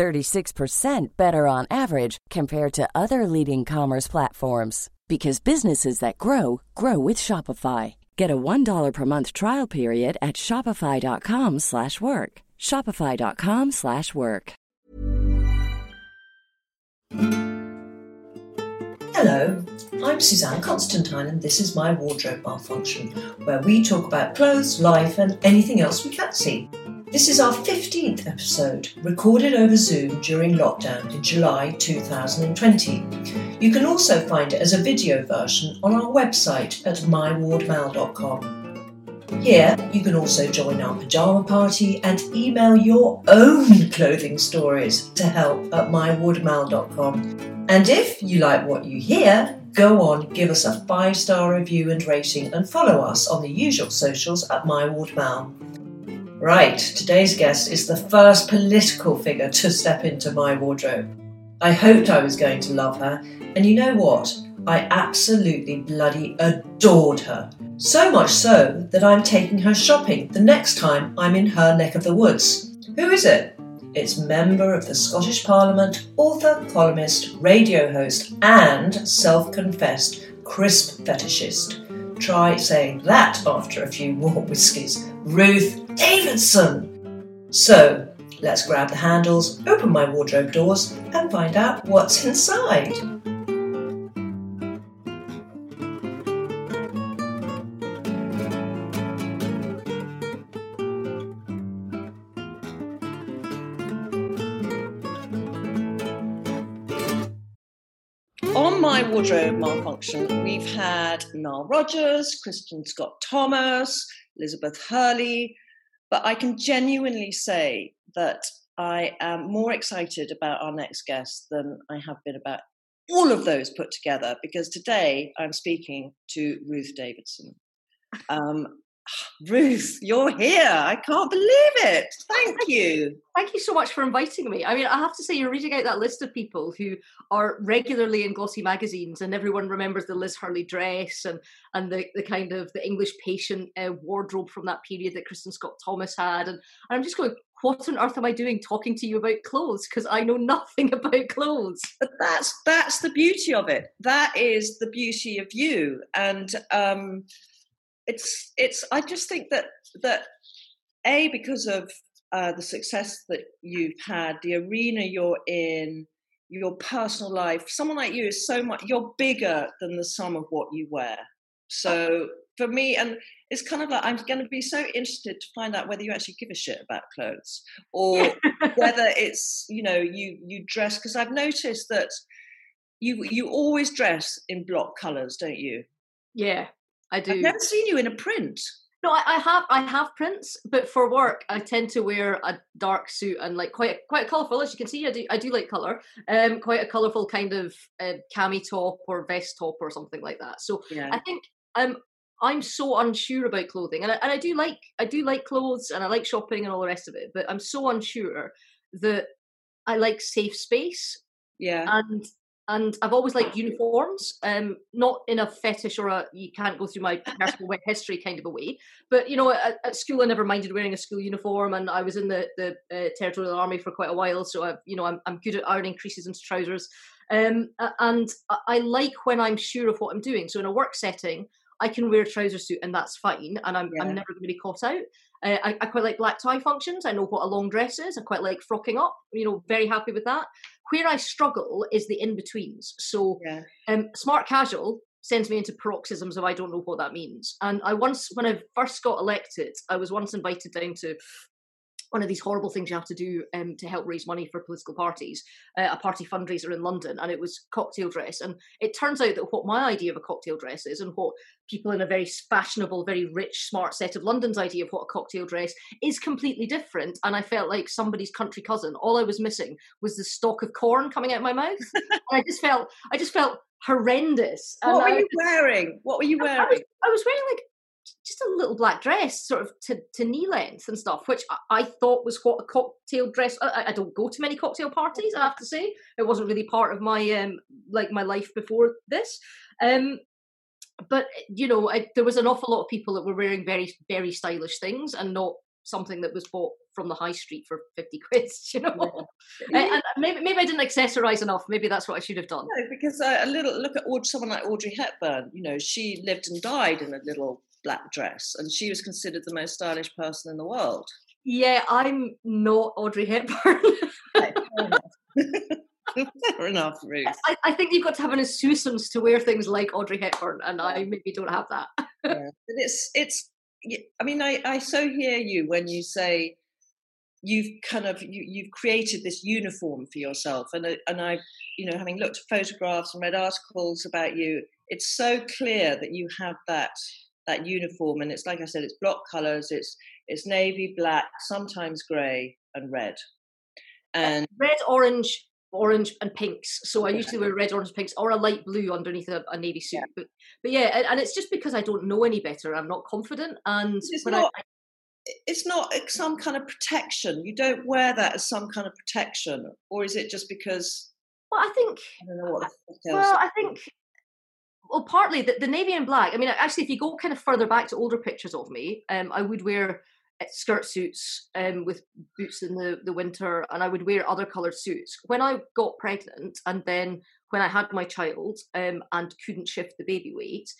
36% better on average compared to other leading commerce platforms because businesses that grow grow with Shopify. Get a $1 per month trial period at shopify.com/work. shopify.com/work. Hello, I'm Susannah Constantine and this is my wardrobe malfunction where we talk about clothes, life and anything else we fancy. This is our 15th episode, recorded over Zoom during lockdown in July 2020. You can also find it as a video version on our website at mywardmal.com. Here, you can also join our pyjama party and email your own clothing stories to help at mywardmal.com. And if you like what you hear, go on, give us a five star review and rating, and follow us on the usual socials at mywardmal. Right, today's guest is the first political figure to step into my wardrobe. I hoped I was going to love her, and you know what? I absolutely bloody adored her. So much so that I'm taking her shopping the next time I'm in her neck of the woods. Who is it? It's member of the Scottish Parliament, author, columnist, radio host, and self confessed crisp fetishist. Try saying that after a few more whiskies. Ruth Davidson! So, let's grab the handles, open my wardrobe doors, and find out what's inside. Wardrobe malfunction, we've had Nile Rodgers, Kristin Scott Thomas, Elizabeth Hurley, but I can genuinely say that I am more excited about our next guest than I have been about all of those put together because today I'm speaking to Ruth Davidson. Um, Ruth, you're here. I can't believe it. Thank you. Thank you so much for inviting me. I mean, I have to say, you're reading out that list of people who are regularly in glossy magazines, and everyone remembers the Liz Hurley dress and and the, the kind of the English patient uh, wardrobe from that period that Kristin Scott Thomas had. And, and I'm just going, what on earth am I doing talking to you about clothes? Because I know nothing about clothes. But that's that's the beauty of it. That is the beauty of you. And um, it's it's i just think that that a because of uh, the success that you've had the arena you're in your personal life someone like you is so much you're bigger than the sum of what you wear. So for me and it's kind of like i'm going to be so interested to find out whether you actually give a shit about clothes or whether it's you know you you dress because i've noticed that you you always dress in block colors don't you? Yeah I do. I've never seen you in a print. No, I, I, have I have prints, but for work I tend to wear a dark suit and like quite quite colourful. As you can see, I do I do like colour. Um, quite a colourful kind of uh, cami top or vest top or something like that. So yeah. I think um I'm so unsure about clothing, and I, and I do like I do like clothes and I like shopping and all the rest of it. But I'm so unsure that I like safe space. Yeah. And and I've always liked uniforms, um, not in a fetish or a you can't go through my personal history kind of a way. But you know, at, at, school I never minded wearing a school uniform, and I was in the the uh, territorial army for quite a while, so I, you know, I'm I'm good at ironing creases into trousers. Um, and I like when I'm sure of what I'm doing. So in a work setting, I can wear a trouser suit and that's fine, and I'm yeah. I'm never going to be caught out. Uh, I, I, quite like black tie functions. I know what a long dress is. I quite like frocking up. You know, very happy with that. Where I struggle is the in betweens. So, yeah. um, smart casual sends me into paroxysms of I don't know what that means. And I once, when I first got elected, I was once invited down to one of these horrible things you have to do um, to help raise money for political parties, uh, a party fundraiser in London, and it was cocktail dress. And it turns out that what my idea of a cocktail dress is, and what people in a very fashionable, very rich, smart set of London's idea of what a cocktail dress is completely different. And I felt like somebody's country cousin. All I was missing was the stalk of corn coming out of my mouth. I just felt, I just felt horrendous. And what were I, you wearing? What were you wearing? I was, I was wearing like just a little black dress, sort of to, to knee length and stuff, which I, I thought was what a cocktail dress. I, I, don't go to many cocktail parties, I have to say. It wasn't really part of my um like my life before this. Um, but you know, I, there was an awful lot of people that were wearing very very stylish things and not something that was bought from the high street for 50 quid you know yeah. and maybe maybe i didn't accessorize enough maybe that's what i should have done no, because uh, a little look at someone like audrey hepburn you know she lived and died in a little black dress, and she was considered the most stylish person in the world. Yeah, I'm not Audrey Hepburn. Fair enough, Ruth. I, I, think you've got to have an insouciance to wear things like Audrey Hepburn, and I maybe don't have that. yeah. But it's it's. I mean, I I so hear you when you say you've kind of you, you've created this uniform for yourself, and and I, you know, having looked at photographs and read articles about you, it's so clear that you have that that uniform and it's like i said it's block colors it's it's navy black sometimes gray and red. Uh, and red orange orange and pinks. So i usually wear red orange pinks or a light blue underneath a, a navy suit yeah. but but yeah and, it's just because i don't know any better i'm not confident and it's not, I, it's not uh, some kind of protection. You don't wear that as some kind of protection or is it just because well i think i don't know what well i think well, partly the, the navy and black. I mean, actually, if you go kind of further back to older pictures of me, um, I would wear uh, skirt suits um, with boots in the, the winter, and I would wear other coloured suits. When I got pregnant, and then when I had my child um, and couldn't shift the baby weight,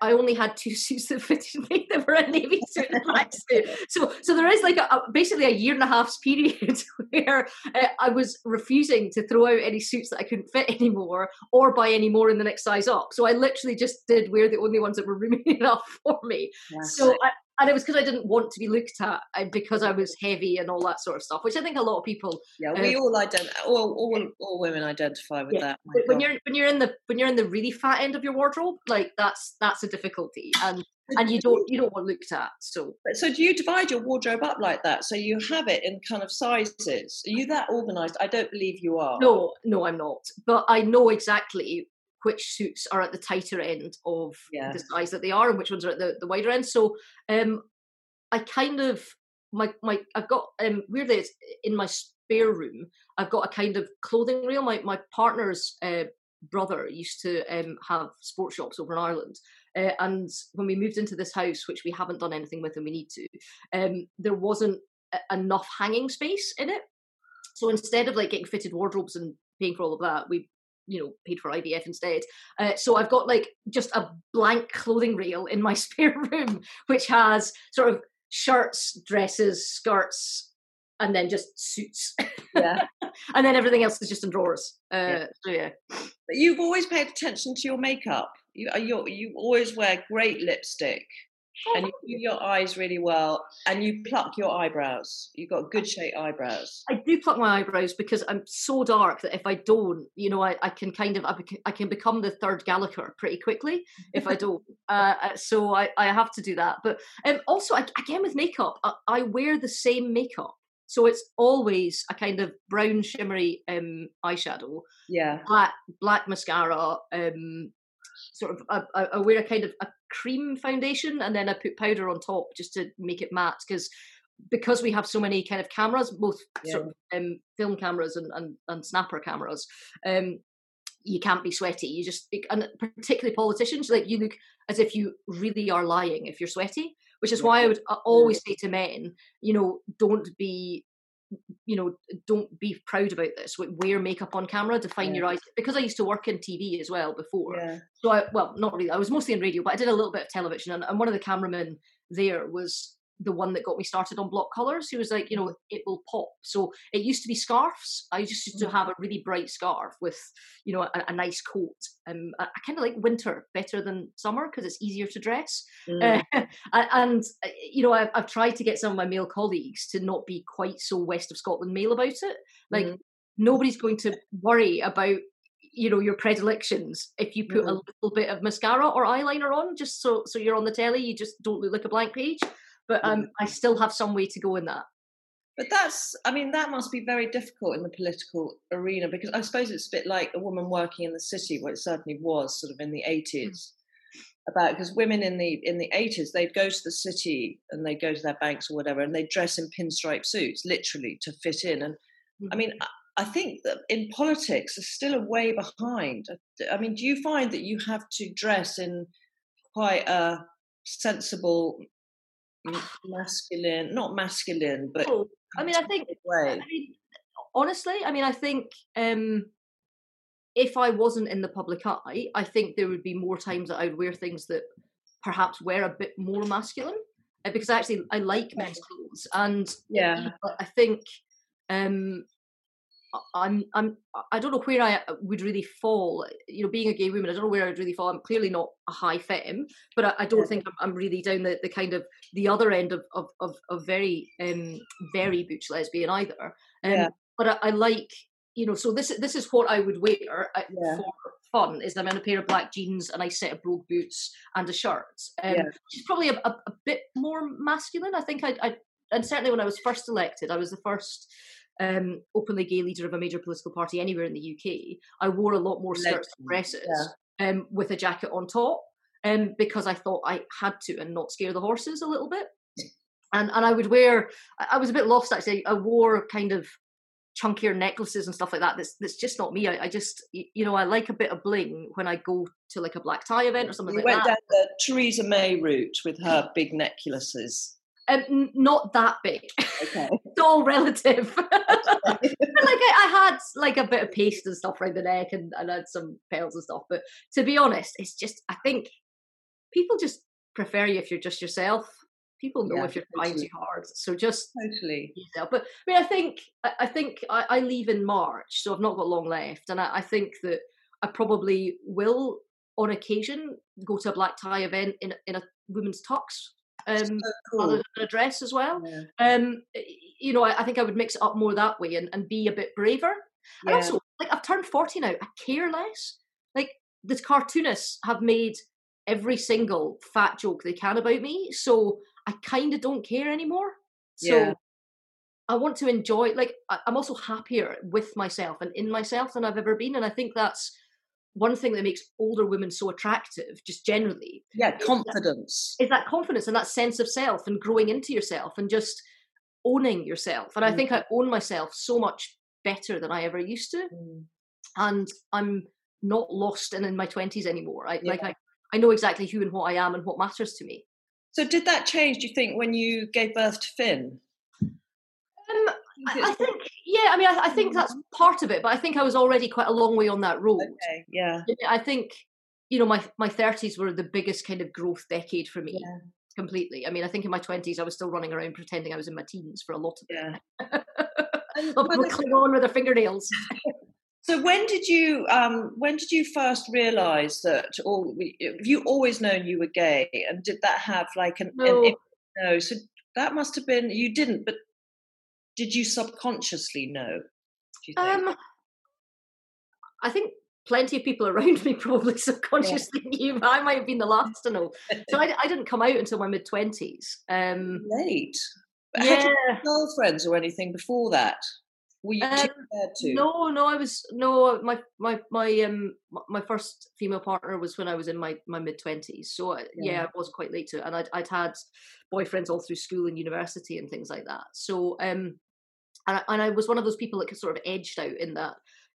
I only had two suits that fitted me that were a navy suit and black suit. So, so there is like a, a, basically a year and a half's period where uh, I was refusing to throw out any suits that I couldn't fit anymore or buy any more in the next size up. So I literally just did wear the only ones that were roomy enough for me. Yes. So I, and it was because I didn't want to be looked at because I was heavy and all that sort of stuff, which I think a lot of people. Yeah, we uh, all identify. All, all, all women identify with yeah. that. when God. you're when you're in the when you're in the really fat end of your wardrobe, like that's that's a difficulty, and and you don't you don't want looked at. So so do you divide your wardrobe up like that? So you have it in kind of sizes. Are you that organised? I don't believe you are. No, no, I'm not. But I know exactly which suits are at the tighter end of yeah. the size that they are and which ones are at the, the wider end. So um, I kind of my my I've got um weirdly it's in my spare room I've got a kind of clothing reel. My my partner's uh, brother used to um, have sports shops over in Ireland. Uh, and when we moved into this house, which we haven't done anything with and we need to, um, there wasn't a- enough hanging space in it. So instead of like getting fitted wardrobes and paying for all of that, we you know paid for IVF instead. Uh, so I've got like just a blank clothing rail in my spare room, which has sort of shirts, dresses, skirts, and then just suits. Yeah, and then everything else is just in drawers. Uh, yeah. So yeah. But you've always paid attention to your makeup. You you you always wear great lipstick and you do your eyes really well and you pluck your eyebrows. You've got good shaped eyebrows. I do pluck my eyebrows because i'm so dark that if i don't you know i, I can kind of I, can become the third gallagher pretty quickly if i don't. Uh, uh, so I, I have to do that. But um, also I, again with makeup I, I wear the same makeup. So it's always a kind of brown shimmery um, eyeshadow yeah. black black mascara um, sort of I, I wear a kind of a cream foundation and then I put powder on top just to make it matte because because we have so many kind of cameras, both yeah. sort of um, film cameras and, and, and snapper cameras, um, you can't be sweaty. You just and particularly politicians, like you look as if you really are lying if you're sweaty. Which is why I would always say to men, you know, don't be you know don't be proud about this wear makeup on camera define yeah. your eyes because i used to work in tv as well before yeah. so i well not really i was mostly in radio but i did a little bit of television and, and one of the cameramen there was the one that got me started on block colors. He was like, you know, it will pop. So it used to be scarves. I just used to Mm. have a really bright scarf with, you know, a, a nice coat. Um, I, I kind of like winter better than summer because it's easier to dress. Mm. Uh, and uh, you know, I've, I've tried to get some of my male colleagues to not be quite so west of Scotland male about it. Like Mhm. nobody's going to worry about you know your predilections if you put a Mhm. little bit of mascara or eyeliner on just so so you're on the telly you just don't look like a blank page but um i still have some way to go in that But that's, I mean, that must be very difficult in the political arena because I suppose it's a bit like a woman working in the city, well, it certainly was sort of in the 80s. About because women in the in the 80s they'd go to the city and they'd go to their banks or whatever and they'd dress in pinstripe suits literally to fit in and I mean I, think that in politics they're still a way behind. I mean, do you find that you have to dress in quite a sensible masculine, not masculine, but Oh, i mean i think. I mean, honestly i mean i think um if i wasn't in the public eye i think there would be more times that i would wear things that perhaps were a bit more masculine uh, because actually i like men's clothes and Yeah. I think um I'm I'm I don't know where I uh, would really fall. You know, being a gay woman, I don't know where I'd really fall. I'm clearly not a high femme, but I, I don't think I'm, I'm really down the, the kind of the other end of of of, of very um very butch lesbian either. Um, Yeah. But I, I like you know. So this this is what I would wear uh, Yeah. for fun. Is I'm in a pair of black jeans and a set of brogue boots and a shirt. Um, Yeah. is probably a, a, a bit more masculine. I think I, I and certainly when I was first elected, I was the first um, openly gay leader of a major political party anywhere in the UK. I wore a lot more skirts and dresses um, with a jacket on top um, because I thought I had to and not scare the horses a little bit. And and I would wear. I I was a bit lost actually. I wore kind of chunkier necklaces and stuff like that. That's that's just not me. I, I just you know I like a bit of bling when I go to like a black tie event or something You like went that. down the Theresa May route with her big necklaces. Um, not that big. Okay. it's all relative. but like I, I had like a bit of paste and stuff around the neck and, and I had some pearls and stuff. But to be honest, it's just I think people just prefer you if you're just yourself. People know Yeah, if you're trying totally. too hard. So just totally. yourself. But I mean I think I, I think I, I leave in March, so I've not got long left. And I, I think that I probably will on occasion go to a black tie event in a- in a women's tux. Um, So cool. than a dress as well Yeah. um you know I, I think i would mix it up more that way and, and be a bit braver and also like i've turned 40 now i care less like the cartoonists have made every single fat joke they can about me so i kind of don't care anymore so Yeah. i want to enjoy like I, i'm also happier with myself and in myself than i've ever been and i think that's one thing that makes older women so attractive just generally Yeah, confidence. is that confidence and that sense of self and growing into yourself and just owning yourself. And I Mm. think I own myself so much better than I ever used to. Mm. And I'm not lost and in my twenties anymore. I like I, I know exactly who and what I am and what matters to me. So did that change, do you think, when you gave birth to Finn? Um, I, I think, yeah, I mean, I, I think that's part of it, but I think I was already quite a long way on that road. Okay, yeah. I think, you know, my my thirties were the biggest kind of growth decade for me. Yeah. Completely. I mean, I think in my twenties I was still running around pretending I was in my teens for a lot of it. Yeah. And Some people whether- on with their fingernails. So when did you um, when did you first realise that, or have you always known you were gay, and did that have like an, an No. im- no? So that must have been you didn't, but did you subconsciously know? You think? Um, I think plenty of people around me probably subconsciously knew. I might have been the last to know. So I, I didn't come out until my mid twenties. Um, late. But Had you yeah. had girlfriends or anything before that? Were you too Um, scared to? No, no, I was no my my my um my first female partner was when I was in my my mid twenties. So I- yeah. Yeah. I was quite late to it, and I'd I'd had boyfriends all through school and university and things like that. So um, and I, and I was one of those people that sort of edged out in that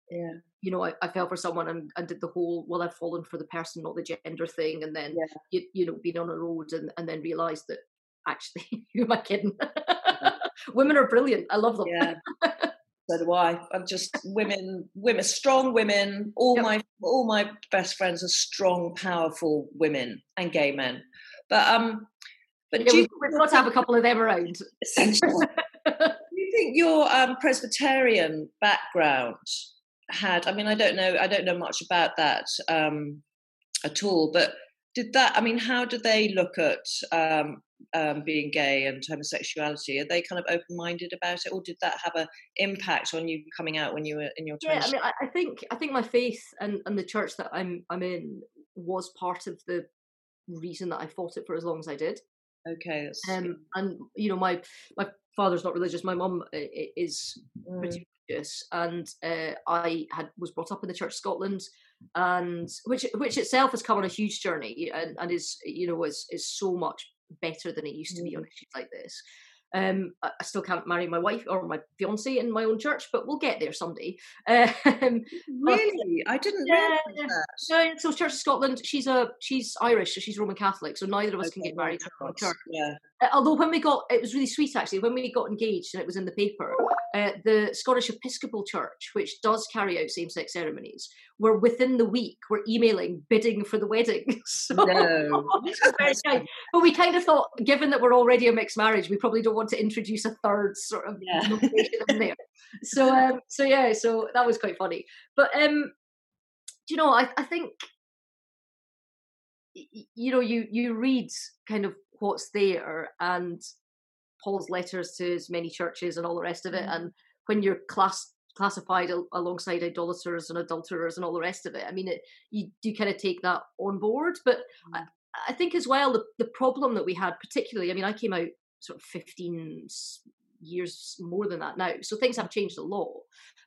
Yeah. you know, I, I fell for someone and, and did the whole, well, I've fallen for the person, not the gender thing. And then, Yeah. you, you know, been on a road and, and then realized that actually, who am I kidding? Women are brilliant. I love them. Yeah. so do I. I'm just women, women, strong women. All Yep. my all my best friends are strong, powerful women and gay men. But um, But yeah, we've, we've got to have a couple of them around. Essential. Think your um, Presbyterian background had? I mean, I don't know. I don't know much about that um, at all. But did that? I mean, how do they look at um, um, being gay and homosexuality? Are they kind of open minded about it, or did that have an impact on you coming out when you were in your 20s? Yeah, I mean, I, I think I think my faith and, and the church that I'm I'm in was part of the reason that I fought it for as long as I did. Okay. Um, and you know, my my father's not religious. My mum is Mm. pretty religious, and uh, I had was brought up in the Church of Scotland, and which which itself has come on a huge journey, and, and is you know is is so much better than it used to be on Mm. issues like this. Um, I I still can't marry my wife or my fiance in my own church, but we'll get there someday. Um, but- Really, I didn't Yeah, that. so, Church of Scotland, she's a she's Irish, so she's Roman Catholic, so neither of us can get married in our church. Yeah. Uh, although when we got it was really sweet actually when we got engaged and it was in the paper uh, the scottish episcopal church which does carry out same-sex ceremonies were within the week were emailing bidding for the wedding so No. which is very kind. but we kind of thought given that we're already a mixed marriage we probably don't want to introduce a third sort of Yeah. in there so um so yeah so that was quite funny but um do you know i, I think you know you you read kind of what's there and paul's letters to as many churches and all the rest of it Mhm. and when you're class classified al- alongside idolaters and adulterers and all the rest of it i mean it you do kind of take that on board but I, I think as well the, the problem that we had particularly i mean i came out sort of 15 years more than that now so things have changed a lot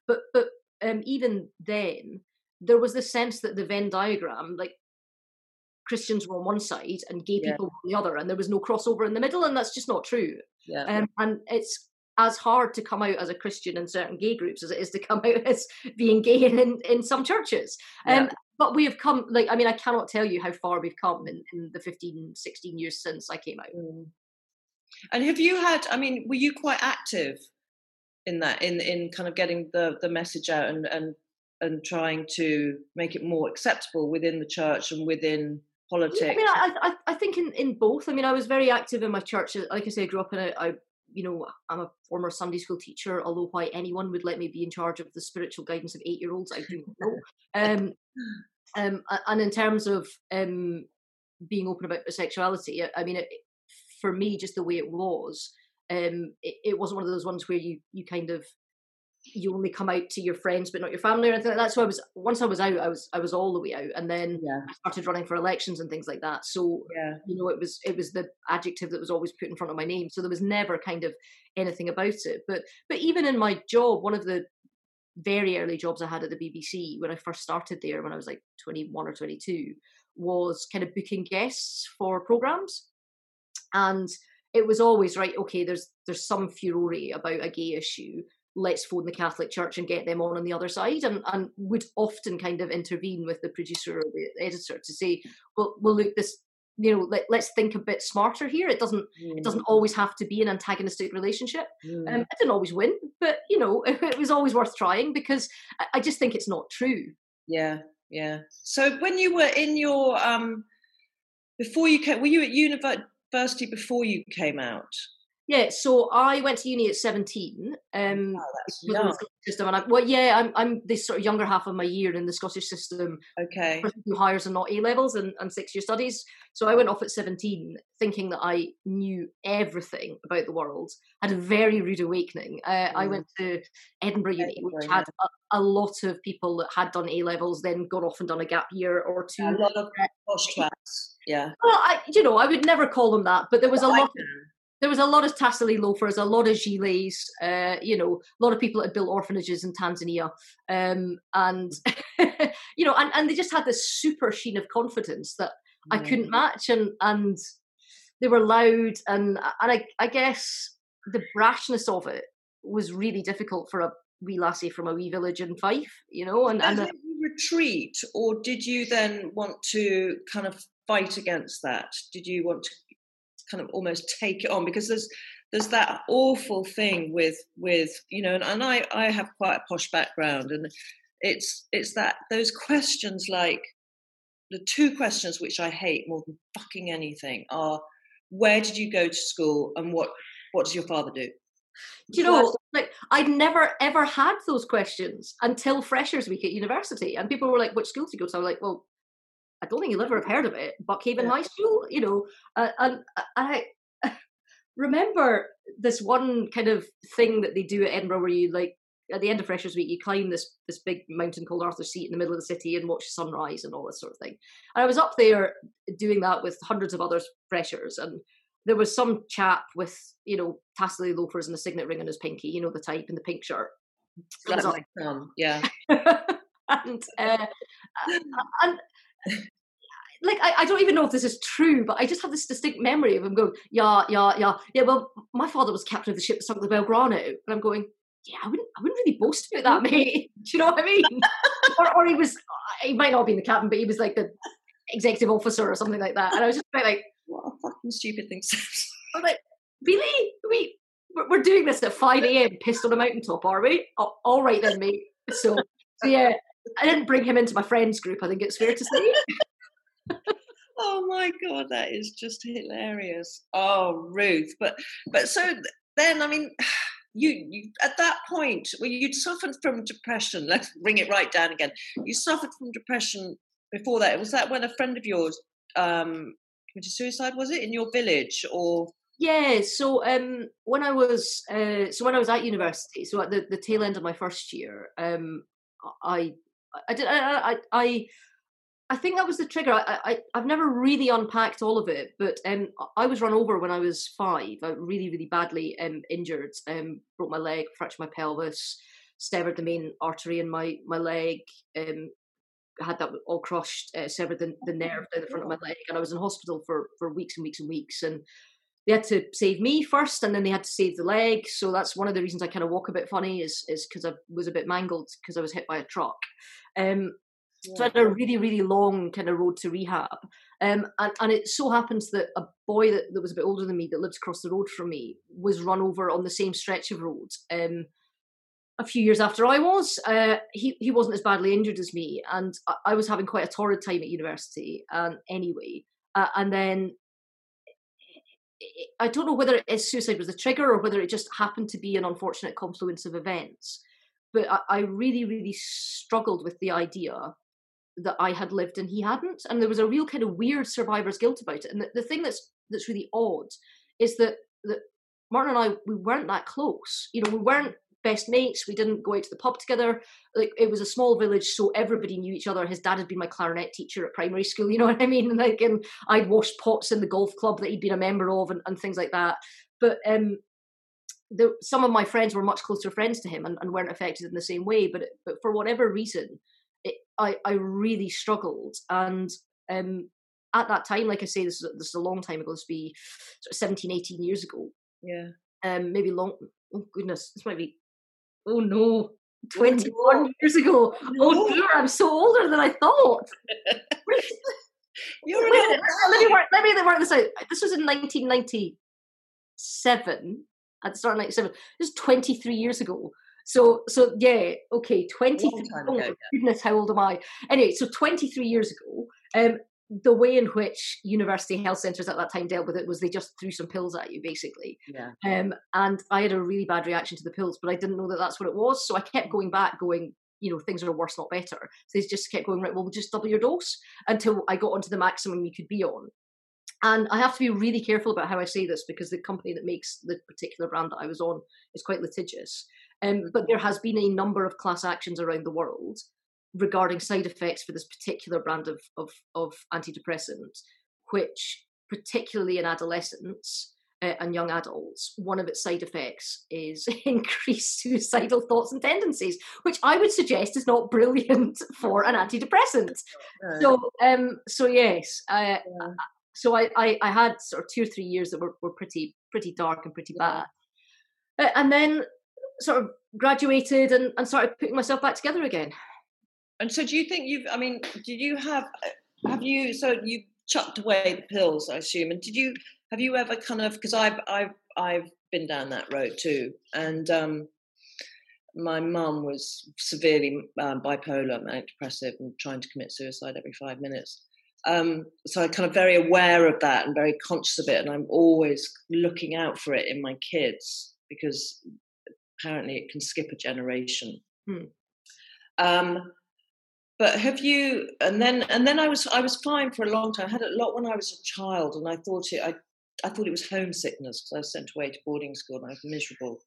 but but um even then there was this sense that the venn diagram like christians were on one side and gay Yeah. people were on the other and there was no crossover in the middle and that's just not true Yeah. um, and it's as hard to come out as a Christian in certain gay groups as it is to come out as being gay in, in some churches. Um, But we have come, like, I mean, I cannot tell you how far we've come in, in the 15, 16 years since I came out. Mm. And have you had? I mean, were you quite active in that, in in kind of getting the the message out and and and trying to make it more acceptable within the church and within politics? Yeah, I mean, I, I, I think in, in both. I mean, I was very active in my church. Like I say, I grew up in a, I, you know, I'm a former Sunday school teacher. Although why anyone would let me be in charge of the spiritual guidance of eight year olds, I do not know. Um, um, and in terms of um, being open about sexuality, I, I mean, it, for me, just the way it was, um, it, it wasn't one of those ones where you you kind of you only come out to your friends but not your family or anything like that. So I was once I was out, I was I was all the way out, and then yeah, I started running for elections and things like that. So yeah, you know, it was it was the adjective that was always put in front of my name. So there was never kind of anything about it. But but even in my job, one of the very early jobs I had at the BBC when I first started there, when I was like 21 or 22, was kind of booking guests for programs, and it was always right. Okay, there's there's some furore about a gay issue. Let's phone the Catholic Church and get them on on the other side, and and would often kind of intervene with the producer or the editor to say, well, well, look, this you know, let, let's think a bit smarter here. It doesn't it doesn't always have to be an antagonistic relationship. Mm. Um, I didn't always win, but you know, it, was always worth trying because I, I just think it's not true. yeah, yeah. So when you were in your um, before you came, were you at university before you came out? Yeah, so I went to uni at seventeen. Um, Wow, that's young. System, and I, well, yeah, I'm I'm this sort of younger half of my year in the Scottish system, Okay. who Highers and not A levels and, and sixth year studies. So I went off at 17 thinking that I knew everything about the world, had a very rude awakening. Uh, I Mm. went to Edinburgh Uni, which Edinburgh, had a, a lot of people that had done A levels, then gone off and done a gap year or two. A lot of posh twats. Yeah. Well, I, you know, I would never call them that, but there was a Well, lot. can. There was a lot of tassely loafers, a lot of gilets, uh, you know, a lot of people that had built orphanages in Tanzania, um, and you know, and, and they just had this super sheen of confidence that I Mm. couldn't match, and and they were loud, and and I I guess the brashness of it was really difficult for a wee lassie from a wee village in Fife, you know, and And and did you retreat, or did you then want to kind of fight against that? Did you want to kind of almost take it on? Because there's there's that awful thing with with you know, and, and I I have quite a posh background, and it's it's that those questions like the two questions which I hate more than fucking anything are where did you go to school, and what what does your father do? Do you know, like I'd never ever had those questions until Freshers Week at university, and people were like, "Which school do you go to?" I was like, "Well, I don't think you'll ever have heard of it, Buckhaven yeah. High School." You know, uh, and, and I remember this one kind of thing that they do at Edinburgh, where you like at the end of Freshers Week, you climb this this big mountain called Arthur's Seat in the middle of the city and watch the sunrise and all this sort of thing. And I was up there doing that with hundreds of other freshers, and there was some chap with you know tassely loafers and a signet ring on his pinky, you know the type in the pink shirt. That's my son, yeah. and uh, and like I, I don't even know if this is true, but I just have this distinct memory of him going, yeah, yeah, yeah, yeah. Well, my father was captain of the ship that sunk the Belgrano, and I'm going, yeah, I wouldn't, I wouldn't really boast about that, mate. Do you know what I mean? or, or he was, he might not have been the captain, but he was like the executive officer or something like that. And I was just like, what a fucking stupid thing. I'm like, really? We, we're doing this at 5 a.m. pissed on a mountaintop, are we? Oh, all right then, mate. So, so, yeah, I didn't bring him into my friends group. I think it's fair to say. Oh my god, that is just hilarious. Oh, Ruth, but but so then, I mean, you, you at that point where you'd suffered from depression. Let's bring it right down again. You suffered from depression before that. Was that when a friend of yours um, committed suicide? Was it in your village or? Yeah, so um, when I was uh, so when I was at university, so at the, the tail end of my first year, um, I I did I, I, I I think that was the trigger. I, I I've never really unpacked all of it, but um, I was run over when I was five. I really really badly um, injured. Um, broke my leg, fractured my pelvis, severed the main artery in my my leg. Um, had that all crushed, uh, severed the, the nerve down the front of my leg, and I was in hospital for for weeks and weeks and weeks. And they had to save me first, and then they had to save the leg. So that's one of the reasons I kind of walk a bit funny is is because I was a bit mangled because I was hit by a truck. Um, yeah. So I had a really, really long kind of road to rehab. Um, and, and it so happens that a boy that, that was a bit older than me that lived across the road from me was run over on the same stretch of road um, a few years after I was. Uh, he, he wasn't as badly injured as me, and I, I was having quite a torrid time at university um, anyway. Uh, and then I don't know whether his suicide was the trigger or whether it just happened to be an unfortunate confluence of events. But I, I really, really struggled with the idea that I had lived and he hadn't, and there was a real kind of weird survivor's guilt about it. And the, the thing that's that's really odd is that that Martin and I we weren't that close. You know, we weren't best mates. We didn't go out to the pub together. Like it was a small village, so everybody knew each other. His dad had been my clarinet teacher at primary school. You know what I mean? And like, and I'd washed pots in the golf club that he'd been a member of, and, and things like that. But um, the, some of my friends were much closer friends to him and, and weren't affected in the same way. But but for whatever reason, I I really struggled, and um, at that time, like I say, this is, this is a long time ago. This be sort of 17, 18 years ago. Yeah. Um, maybe long. Oh goodness, this might be. Oh no, 21 oh, years ago. Oh, no. Oh dear, I'm so older than I thought. You're Wait, let, me work, let me work this out. This was in 1997. At the start of 97. This is 23 years ago. So, so yeah, okay, 23. Oh, ago, goodness, how old am I? Anyway, so 23 years ago, um, the way in which university health centres at that time dealt with it was they just threw some pills at you, basically. Yeah. Um, and I had a really bad reaction to the pills, but I didn't know that that's what it was. So I kept going back, going, you know, things are worse, not better. So they just kept going, right, well, we'll just double your dose until I got onto the maximum you could be on. And I have to be really careful about how I say this because the company that makes the particular brand that I was on is quite litigious. Um, but there has been a number of class actions around the world regarding side effects for this particular brand of, of, of antidepressant, which, particularly in adolescents uh, and young adults, one of its side effects is increased suicidal thoughts and tendencies, which I would suggest is not brilliant for an antidepressant. So, um, so yes, uh, yeah. so I, I, I, had sort of two or three years that were, were pretty pretty dark and pretty bad. Uh, and then sort of graduated and, and started putting myself back together again. And so, do you think you've? I mean, did you have? Have you? So you chucked away the pills, I assume. And did you? Have you ever kind of? Because I've I've I've been down that road too, and um, my mum was severely um, bipolar, manic depressive, and trying to commit suicide every five minutes. Um, so I'm kind of very aware of that and very conscious of it, and I'm always looking out for it in my kids because apparently it can skip a generation. Hmm. Um, but have you? And then and then I was I was fine for a long time. I had a lot when I was a child, and I thought it I I thought it was homesickness because I was sent away to boarding school and I was miserable.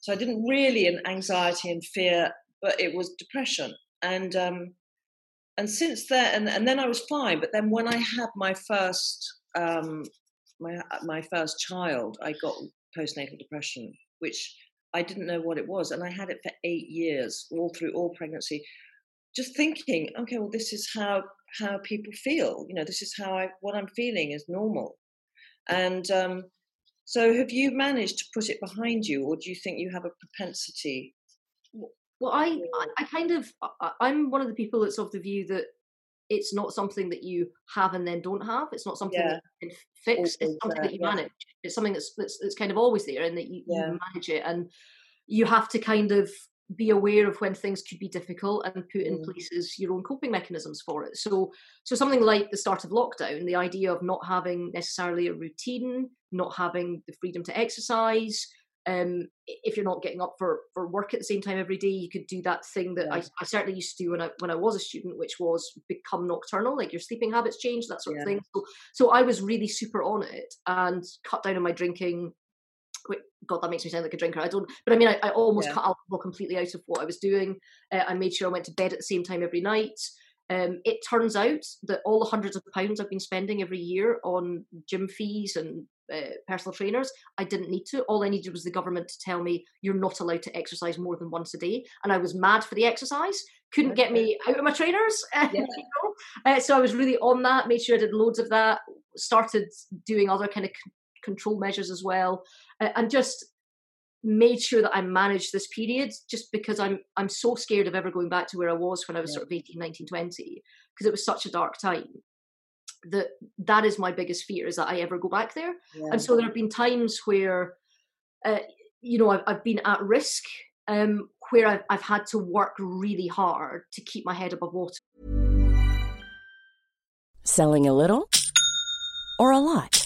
So I didn't really an anxiety and fear, but it was depression. And um, and since then, and, and then I was fine. But then when I had my first um, my my first child, I got postnatal depression, which I didn't know what it was, and I had it for eight years, all through all pregnancy. Just thinking, okay, well, this is how how people feel. You know, this is how I what I'm feeling is normal. And um, so, have you managed to put it behind you, or do you think you have a propensity well, I, I kind of, I'm one of the people that's of the view that it's not something that you have and then don't have. It's not something yeah. that you can fix. Always it's something that you yeah. manage. It's something that's, that's, that's kind of always there, and that you, yeah. you manage it. And you have to kind of be aware of when things could be difficult and put in mm. places your own coping mechanisms for it. So, so something like the start of lockdown, the idea of not having necessarily a routine, not having the freedom to exercise, um, if you're not getting up for, for work at the same time every day, you could do that thing that yeah. I, I, certainly used to do when I when I was a student, which was become nocturnal, like your sleeping habits change, that sort yeah. of thing. So, so I was really super on it and cut down on my drinking. Wait, God, that makes me sound like a drinker. I don't, but I mean, I, I almost yeah. cut alcohol completely out of what I was doing. Uh, I made sure I went to bed at the same time every night. Um, it turns out that all the hundreds of pounds I've been spending every year on gym fees and uh, personal trainers, I didn't need to. All I needed was the government to tell me you're not allowed to exercise more than once a day, and I was mad for the exercise. Couldn't get me out of my trainers, yeah. you know? uh, so I was really on that. Made sure I did loads of that. Started doing other kind of c- control measures as well, uh, and just made sure that I managed this period just because I'm I'm so scared of ever going back to where I was when I was yeah. sort of 18, 19, 20 because it was such a dark time that that is my biggest fear is that I ever go back there. Yeah. And so there have been times where uh, you know I've, I've, been at risk um, where I've, I've had to work really hard to keep my head above water. Selling a little or a lot?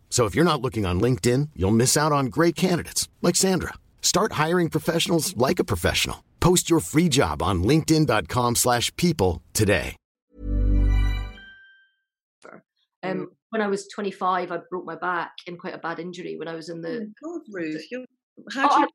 So if you're not looking on LinkedIn, you'll miss out on great candidates like Sandra. Start hiring professionals like a professional. Post your free job on linkedin.com/people today. Um, when I was 25, I broke my back in quite a bad injury when I was in the. Oh God, Ruth, you how oh,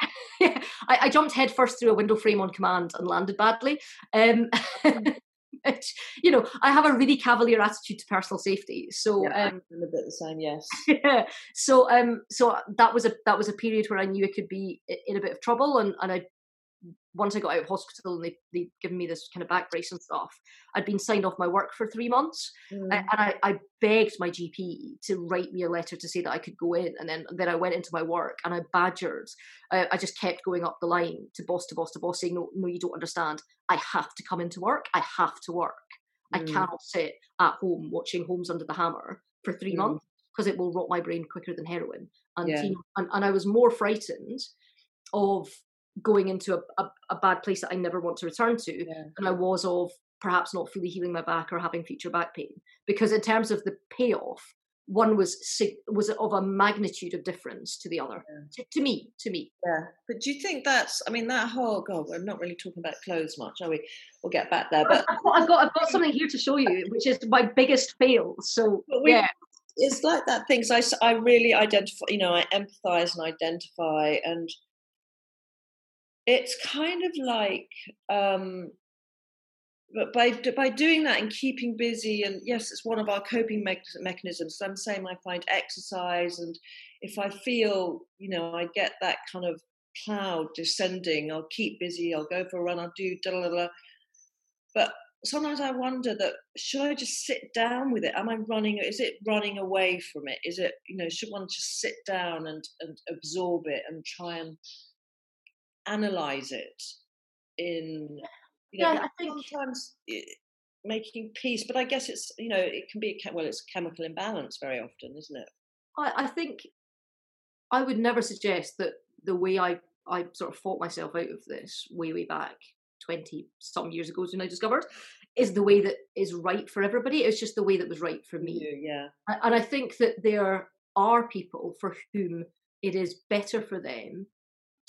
I, yeah, I, I, jumped headfirst through a window frame on command and landed badly. Um, which you know I have a really cavalier attitude to personal safety. So yeah, um, I'm a bit the same, yes. Yeah. So um, so that was a that was a period where I knew I could be in a bit of trouble, and and I once I got out of hospital and they they given me this kind of back brace and stuff, I'd been signed off my work for three months, mm. and I, I begged my GP to write me a letter to say that I could go in, and then then I went into my work and I badgered. I, I just kept going up the line to boss to boss to boss, saying, "No, no, you don't understand. I have to come into work. I have to work. Mm. I cannot sit at home watching Homes Under the Hammer for three mm. months because it will rot my brain quicker than heroin." And, yeah. and and I was more frightened of going into a, a, a, bad place that I never want to return to yeah. than I was of perhaps not fully healing my back or having future back pain. Because in terms of the payoff, one was was of a magnitude of difference to the other yeah. to, to, me to me yeah but do you think that's i mean that whole god we're not really talking about clothes much are we we'll get back there but i've got i've got, I've got something here to show you which is my biggest fail so we, yeah it's like that things I, I really identify you know i empathize and identify and it's kind of like um but by by doing that and keeping busy and yes it's one of our coping me- mechanisms i'm saying i find exercise and if i feel you know i get that kind of cloud descending i'll keep busy i'll go for a run i'll do da da da. But sometimes i wonder that should i just sit down with it? Am i running is it running away from it? Is it you know should one just sit down and and absorb it and try and analyze it in you know, yeah, I think sometimes eh, making peace, but I guess it's you know it can be a, well, it's a chemical imbalance very often, isn't it? I, I think I would never suggest that the way I I sort of fought myself out of this way way back twenty some years ago, when I discovered, is the way that is right for everybody. It's just the way that was right for me. Yeah, and I think that there are people for whom it is better for them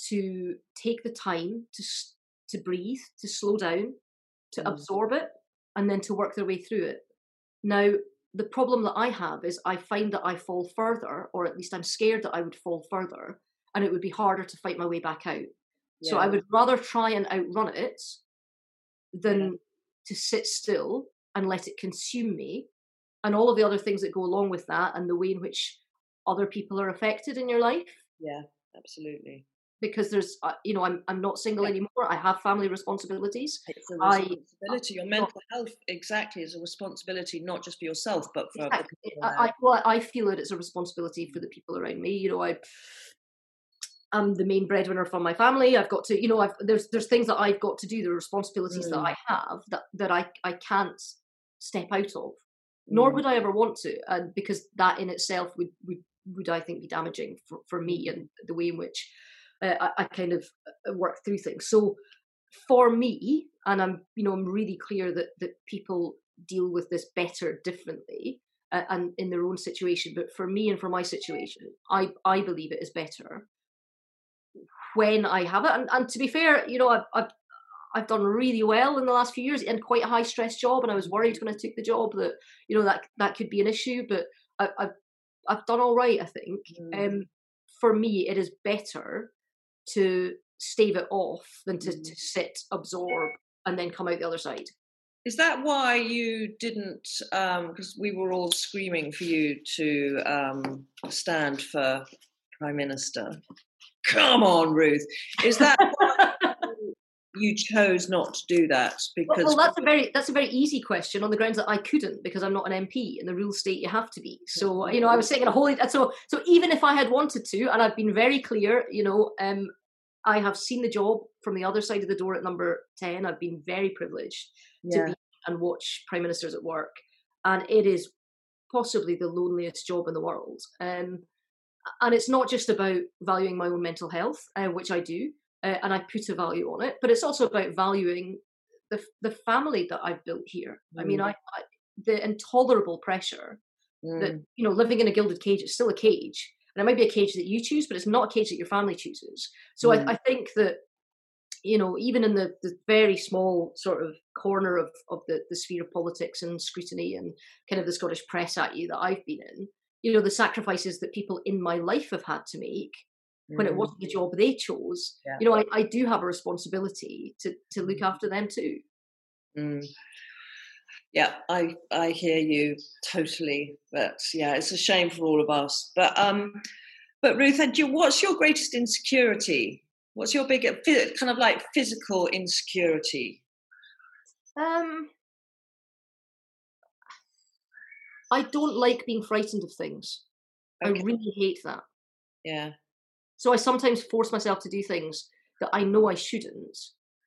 to take the time to to breathe, to slow down, to mm. absorb it, and then to work their way through it. Now, the problem that I have is I find that I fall further, or at least I'm scared that I would fall further, and it would be harder to fight my way back out. Yeah. So I would rather try and outrun it than yeah. to sit still and let it consume me, and all of the other things that go along with that, and the way in which other people are affected in your life. Yeah, absolutely because there's uh, you know I'm I'm not single yeah. anymore. I have family responsibilities. It's a responsibility. I, Your mental health exactly is a responsibility not just for yourself but for exactly. I, I, well, I feel that it's a responsibility for the people around me. You know, I I'm the main breadwinner for my family. I've got to, you know, I've, there's there's things that I've got to do. The responsibilities mm. that I have that that I I can't step out of. Nor mm. would I ever want to, and because that in itself would would would I think be damaging for, for me and the way in which uh, I, I, kind of uh, work through things. So for me, and I'm you know I'm really clear that that people deal with this better differently uh, and in their own situation. But for me and for my situation, I I believe it is better when I have it. And, and to be fair, you know I've, I've I've done really well in the last few years in quite a high stress job, and I was worried when I took the job that you know that that could be an issue, but I, have I've done all right, I think. Mm. Um, for me, it is better to stave it off than to, mm. to sit, absorb, and then come out the other side. Is that why you didn't? Because um, we were all screaming for you to um, stand for prime minister. Come on, Ruth. Is that you chose not to do that because well, well, that's a very that's a very easy question on the grounds that I couldn't because I'm not an MP in the rules state you have to be. So you know I was saying a whole so so even if I had wanted to and I've been very clear you know um I have seen the job from the other side of the door at number 10 I've been very privileged yeah. to be and watch prime ministers at work and it is possibly the loneliest job in the world. Um and it's not just about valuing my own mental health uh, which I do uh, and I put a value on it. But it's also about valuing the the family that I've built here. Mm. I mean, mm. I, I, the intolerable pressure mm. that you know living in a gilded cage. is still a cage, and it might be a cage that you choose, but it's not a cage that your family chooses. So mm. I, I think that you know, even in the, the very small sort of corner of, of the, the sphere of politics and scrutiny and kind of the Scottish press at you that I've been in, you know, the sacrifices that people in my life have had to make when it mm. wasn't the job they chose yeah. you know I, I do have a responsibility to to look mm. after them too mm. yeah i i hear you totally but yeah it's a shame for all of us but um but ruth what's your greatest insecurity what's your big kind of like physical insecurity um i don't like being frightened of things okay. i really hate that yeah so I sometimes force myself to do things that I know I shouldn't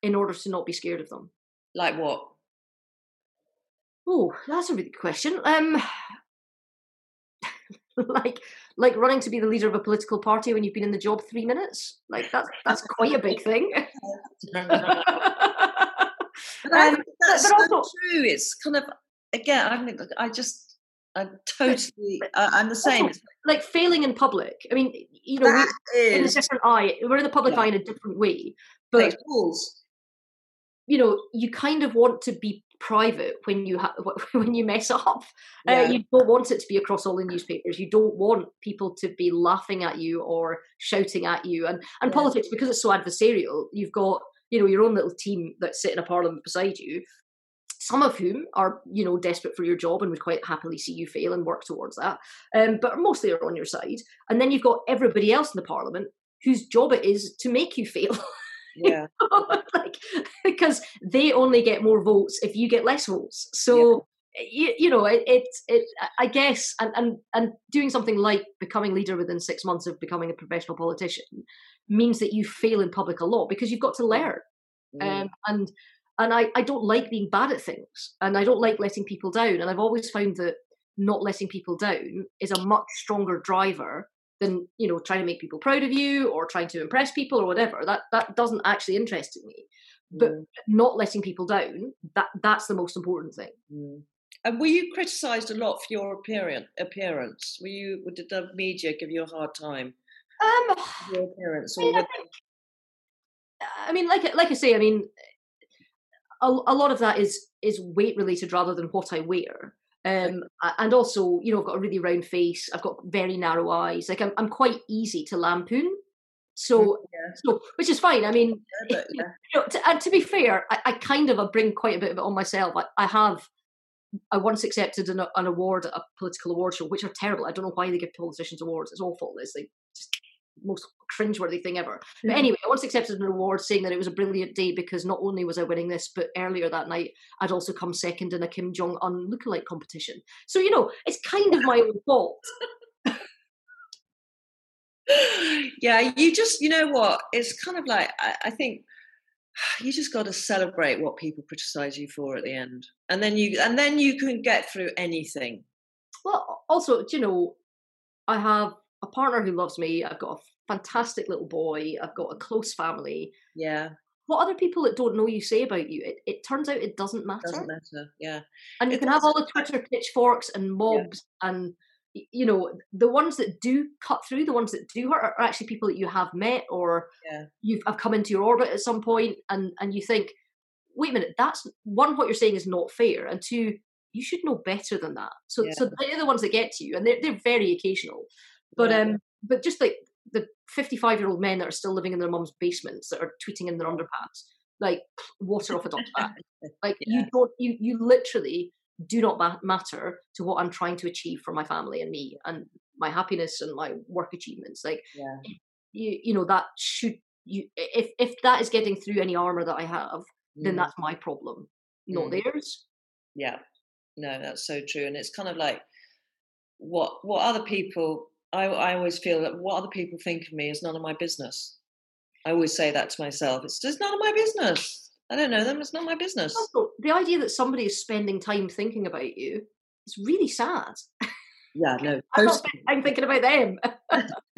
in order to not be scared of them. Like what? Oh, that's a really good question. Um, like like running to be the leader of a political party when you've been in the job three minutes. Like that's that's quite a big thing. um, that's also, so true. It's kind of again. I think I just I totally. Uh, I'm the same. Also, like failing in public. I mean, you know, that we, in a is different eye. We're in the public Yeah. eye in a different way, but balls. you know, you kind of want to be private when you ha- when you mess up. Yeah. Uh, you don't want it to be across all the newspapers. You don't want people to be laughing at you or shouting at you. And and Yeah. politics, because it's so adversarial, you've got you know your own little team that sit in a parliament beside you. Some of whom are, you know, desperate for your job and would quite happily see you fail and work towards that. Um, but mostly are on your side. And then you've got everybody else in the parliament whose job it is to make you fail. Yeah. like because they only get more votes if you get less votes so you, you know it, it it i guess and, and and doing something like becoming leader within six months of becoming a professional politician means that you fail in public a lot because you've got to learn Mm. um, and and I, I don't like being bad at things and i don't like letting people down and i've always found that not letting people down is a much stronger driver than you know trying to make people proud of you or trying to impress people or whatever that that doesn't actually interest me but Mm. not letting people down that that's the most important thing Mm. And were you criticised a lot for your appearance? Appearance? Were you? Did the media give you a hard time? um Your appearance, I mean, I think- I mean, like like I say, I mean, a, a lot of that is is weight related rather than what I wear. Um, and also, you know, I've got a really round face. I've got very narrow eyes. Like I'm, I'm quite easy to lampoon. So, yeah, so which is fine. I mean, yeah, but, yeah. you know, to, and to be fair, I, I kind of bring quite a bit of it on myself. I, I have. I once accepted an, an award at a political award show, which are terrible. I don't know why they give politicians awards. It's awful. It's like most cringeworthy thing ever. But anyway, I once accepted an award saying that it was a brilliant day because not only was I winning this, but earlier that night I'd also come second in a Kim Jong Un lookalike competition. So you know, it's kind of my own fault. yeah, you just, you know what? It's kind of like I, I think you just got to celebrate what people criticize you for at the end, and then you, and then you can get through anything. Well, also, do you know, I have a partner who loves me. I've got a fantastic little boy. I've got a close family. Yeah, What other people that don't know you say about you? It, it turns out it doesn't matter. doesn't matter. Yeah, and you It can have all the Twitter pitchforks and mobs and you know the ones that do cut through, the ones that do hurt are actually people that you have met or Yeah. you've have come into your orbit at some point, and and you think, wait a minute, that's one what you're saying is not fair, and two, you should know better than that. So so they're the ones that get to you, and they're they're very occasional, but um but just like the 55 year old men that are still living in their mum's basements that are tweeting in their underpants like water off a duck's back like Yeah. you don't you you literally do not ma- matter to what i'm trying to achieve for my family and me and my happiness and my work achievements like yeah, you you know that should you if if that is getting through any armor that i have then Mm. that's my problem not Mm. theirs yeah. No, that's so true, and it's kind of like what what other people. I I always feel that what other people think of me is none of my business. I always say that to myself. It's just none of my business. I don't know them. It's not my business. also the idea that somebody is spending time thinking about you is really sad Yeah, no. i'm not totally. spending time thinking about them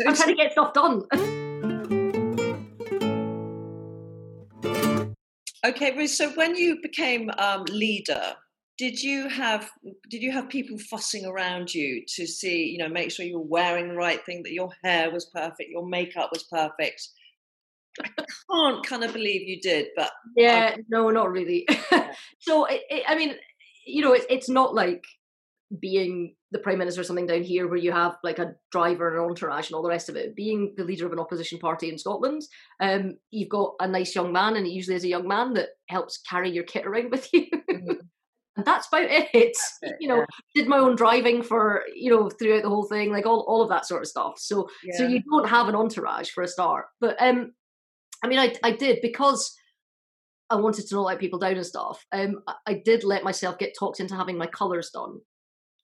i'm trying to get stuff done Okay, So when you became um, leader, did you have did you have people fussing around you to see, you know, make sure you were wearing the right thing, that your hair was perfect, your makeup was perfect? I can't kind of believe you did, but Yeah, no, not really. so, it, it, I mean, you know, it, it's not like being the prime minister or something down here where you have like a driver and an entourage and all the rest of it. Being the leader of an opposition party in Scotland, um, you've got a nice young man, and it usually is a young man that helps carry your kit around with you. Mhm. And that's about it. it, You know, did my own driving for you know throughout the whole thing, like all, all of that sort of stuff. So so you don't have an entourage for a start. But um, I mean, I I did because I wanted to not let people down and stuff. Um, I, I did let myself get talked into having my colours done.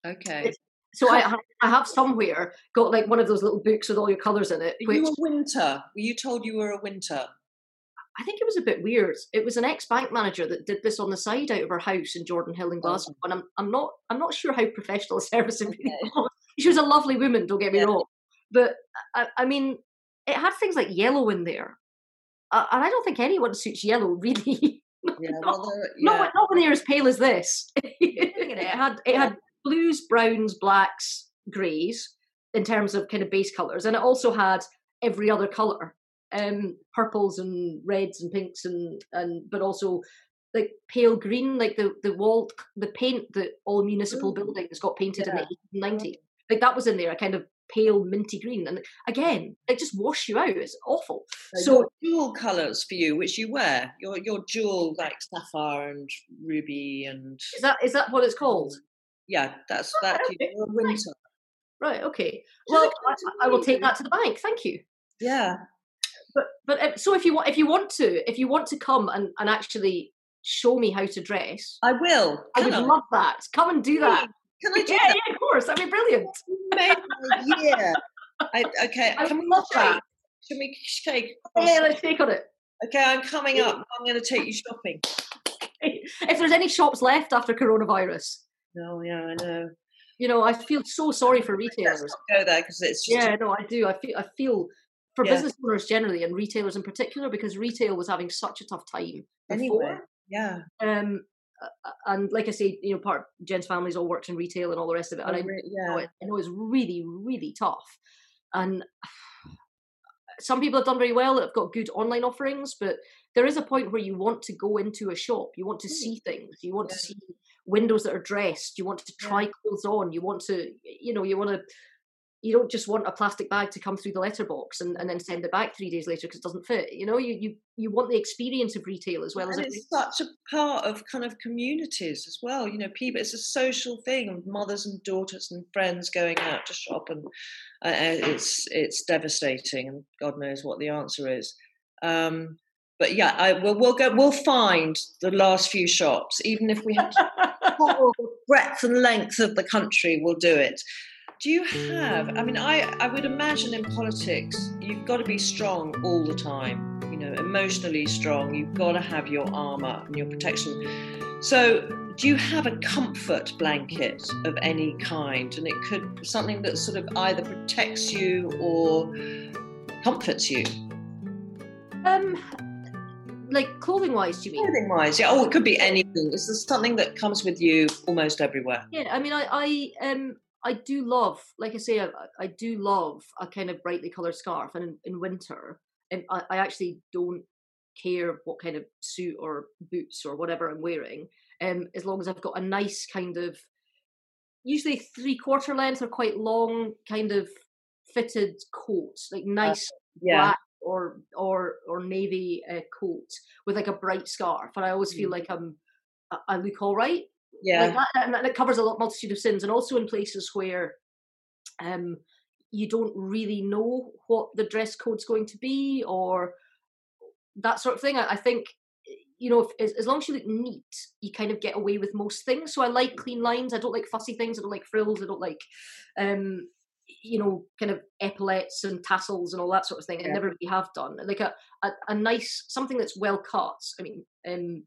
okay. So I I have somewhere got like one of those little books with all your colours in it. Which you a winter? Were you told you were a winter? I think it was a bit weird. It was an ex bank manager that did this on the side out of her house in Jordanhill in Oh. Glasgow, and I'm I'm not I'm not sure how professional a service it really was. She was a lovely woman, don't get me Yeah. wrong, but I, I mean, it had things like yellow in there, uh, and I don't think anyone suits yellow really. Yeah, not, well, there- not, when- not when they're as pale as this. it had it had blues, browns, blacks, greys in terms of kind of base colours, and it also had every other colour, um, purples and reds and pinks and and but also like pale green, like the the wall, the paint that all municipal Mm. buildings got painted in the 80s, 90s. Like that was in there, a kind of pale minty green, and again, it just wash you out. It's awful. So So jewel colours for you, which you wear, your your jewel like sapphire and ruby and is that is that what it's called? yeah, that's Oh, that. okay, winter, Right. Okay. Well, I, I will take that to the bank. Thank you. yeah. But but uh, so if you want if you want to if you want to come and, and actually show me how to dress, I will. I would I? love that. Come and do that. Can I do Yeah, that? yeah, of course. That'd be brilliant. You made my year. I, okay, I can would we love shake? that. Can we shake? Yeah, let's take on it. Okay, I'm coming up. I'm going to take you shopping. If there's any shops left after coronavirus, No, yeah, I know. you know, I feel so sorry for retailers. go there because it's Yeah, no, I do. I feel I feel for Yeah. business owners generally and retailers in particular because retail was having such a tough time before. anyway. Yeah, Um, and like I say, you know, part Jen's family's all worked in retail and all the rest of it, and I I re- know it, I know it's really, really tough. And some people have done very well that have got good online offerings, but there is a point where you want to go into a shop, you want to Mm. see things, you want to see windows that are dressed, you want to Yeah. try clothes on, you want to, you know, you want to. You don't just want a plastic bag to come through the letterbox and, and then send it back three days later because it doesn't fit. You know, you, you you want the experience of retail as well as and everything it's such a part of kind of communities as well. You know, people. It's a social thing of mothers and daughters and friends going out to shop, and uh, it's it's devastating, and God knows what the answer is. Um, but yeah, I we'll, we'll go. We'll find the last few shops, even if we have to the breadth and length of the country. We'll do it. Do you have? I mean, I I would imagine in politics, you've got to be strong all the time. You know, emotionally strong. You've got to have your armor and your protection. So, do you have a comfort blanket of any kind? And it could something that sort of either protects you or comforts you. Um, like clothing wise, do you mean? Clothing wise, yeah. Oh, it could be anything. Is there something that comes with you almost everywhere? Yeah, I mean, I, I um, I do love, like I say, I, I do love a kind of brightly coloured scarf, and in, in winter, and I, I actually don't care what kind of suit or boots or whatever I'm wearing, um, as long as I've got a nice kind of, usually three quarter length or quite long kind of fitted coat, like nice Yeah. black or or or navy uh, coat with like a bright scarf, and I always feel Mm. like I'm I look all right. Yeah. Like that, and that covers a lot multitude of sins, and also in places where um you don't really know what the dress code's going to be or that sort of thing. I, I think you know, if, as, as long as you look neat, you kind of get away with most things. So I like clean lines. I don't like fussy things. I don't like frills. I don't like, um, you know, kind of epaulets and tassels and all that sort of thing. I Yeah. never really have done. Like a, a, a nice something that's well cut. I mean, um,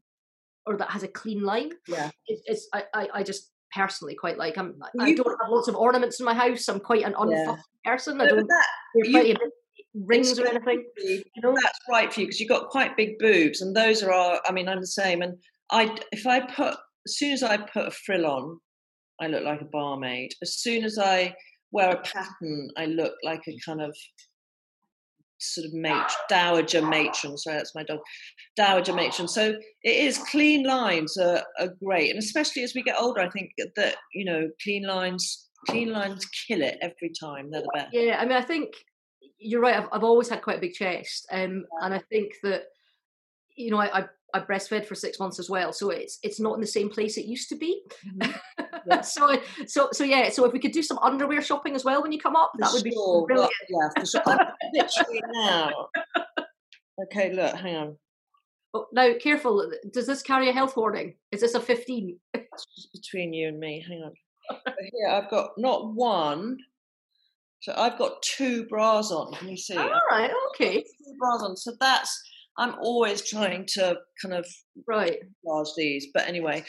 or that has a clean line. Yeah. It, it's I, I I just personally quite like. I'm I- don't have lots of ornaments in my house. I'm quite an Yeah. unfussy person. I don't that, rings or anything. You know. that's right for you because you've got quite big boobs, and those are our. I mean, I'm the same. And I, if I put, as soon as I put a frill on, I look like a barmaid. As soon as I wear a pattern, I look like a kind of sort of matron, dowager matron. Sorry, that's my dog, dowager matron. So it is clean lines are, are great, and especially as we get older, I think that you know clean lines, clean lines kill it every time. They're the best. Yeah, I mean, I think you're right. I've, I've always had quite a big chest, um, and I think that you know, I, I I breastfed for six months as well, so it's it's not in the same place it used to be. Mm-hmm. Yeah. so so so yeah. So if we could do some underwear shopping as well when you come up, that would be sure. brilliant. Well, yeah, for sure. Literally now. Okay, look, hang on. Oh, now, careful. Does this carry a health warning? Is this a fifteen? Between you and me. Hang on. Here I've got not one. So I've got two bras on. Can you see? All right. Okay. Two bras on. So that's. I'm always trying to kind of Right. large these. But anyway,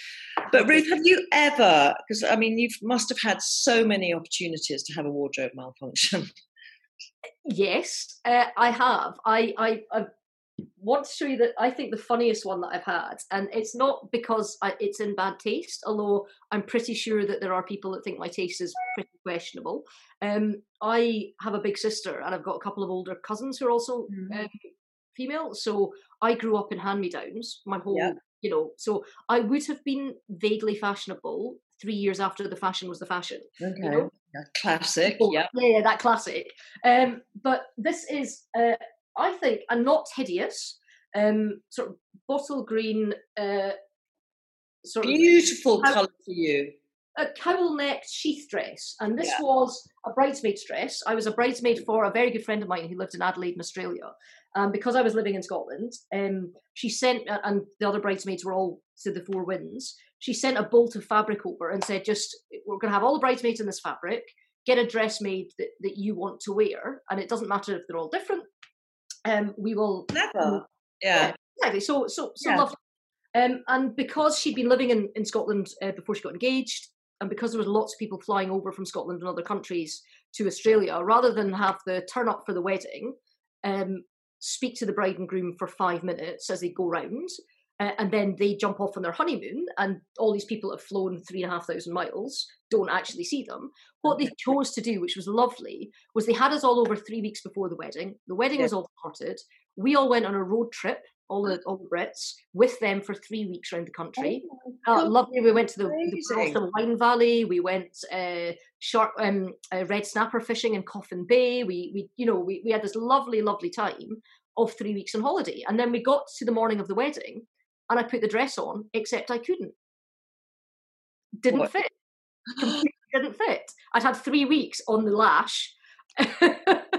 but Ruth, have you ever? Because I mean, you must have had so many opportunities to have a wardrobe malfunction. Yes, uh, I have. I, I, I've want to show you that I think the funniest one that I've had, and it's not because I, it's in bad taste, although I'm pretty sure that there are people that think my taste is pretty questionable. Um, I have a big sister, and I've got a couple of older cousins who are also Mhm. um, female. So I grew up in hand-me-downs my whole, Yeah. you know. So I would have been vaguely fashionable three years after the fashion was the fashion. Okay. know? Yeah, Classic. Oh, Yeah. yeah, that classic. Um, but this is, uh, I think, a not hideous, um, sort of bottle green, uh, sort of Beautiful How- colour for you. a cowl neck sheath dress. And this Yeah. was a bridesmaid's dress. I was a bridesmaid for a very good friend of mine who lived in Adelaide in Australia. Um, because I was living in Scotland, um, she sent, uh, and the other bridesmaids were all to the Four Winds. She sent a bolt of fabric over and said, just, we're going to have all the bridesmaids in this fabric. Get a dress made that, that you want to wear. And it doesn't matter if they're all different. Um, we will Clever. Yeah. exactly. So so so Yeah. lovely. Um, and because she'd been living in in Scotland uh, before she got engaged, and because there was lots of people flying over from Scotland and other countries to Australia, rather than have the turn up for the wedding, um, speak to the bride and groom for five minutes as they go round. Uh, and then they jump off on their honeymoon, and all these people have flown three and a half thousand miles, don't actually see them. What they chose to do, which was lovely, was they had us all over three weeks before the wedding. The wedding Yeah. was all sorted. We all went on a road trip, all the all the Brits, with them for three weeks around the country. Oh Uh, lovely. We went to the, the amazing. Barossa Wine Valley. We went uh, shark, um, uh, red snapper fishing in Coffin Bay. We, we, you know, we, we had this lovely, lovely time of three weeks on holiday. And then we got to the morning of the wedding, and I put the dress on, except I couldn't. Didn't What? fit. Didn't fit. I'd had three weeks on the lash.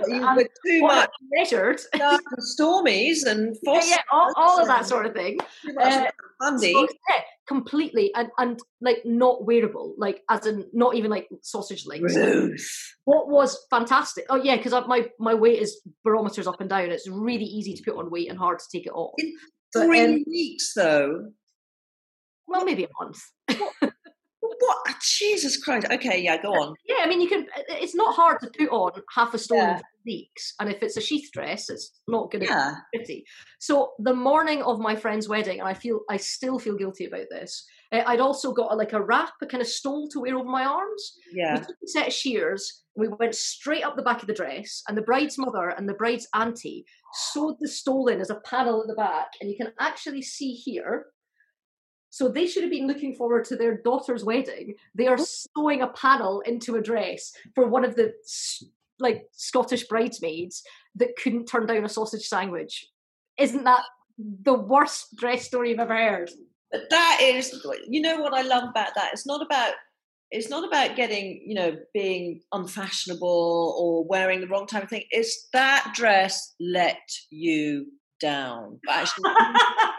You were too much measured. dark and stormies and Yeah, yeah, all, all of that sort of thing. Uh, Bundy. So, yeah, completely, and and like not wearable, like as in not even like sausage links. What was fantastic? Oh yeah, because my my weight is barometers up and down. It's really easy to put on weight and hard to take it off. In But, Three um, weeks though. Well, maybe a month. What? Jesus Christ. Okay, yeah, go on. Yeah, I mean, you can. It's not hard to put on half a stone Yeah. weeks, and if it's a sheath dress, it's not going to Yeah. be pretty. So the morning of my friend's wedding, and I feel I still feel guilty about this. uh, I'd also got a, like a wrap, a kind of stole to wear over my arms. Yeah. We took a set of shears. We went straight up the back of the dress, and the bride's mother and the bride's auntie sewed the stole in as a panel at the back, and you can actually see here. So they should have been looking forward to their daughter's wedding. They are mm-hmm. sewing a panel into a dress for one of the like Scottish bridesmaids that couldn't turn down a sausage sandwich. Isn't that the worst dress story you've ever heard? But that is, you know what I love about that? It's not about. It's not about getting, you know, being unfashionable or wearing the wrong type of thing. It's that dress let you down. But actually,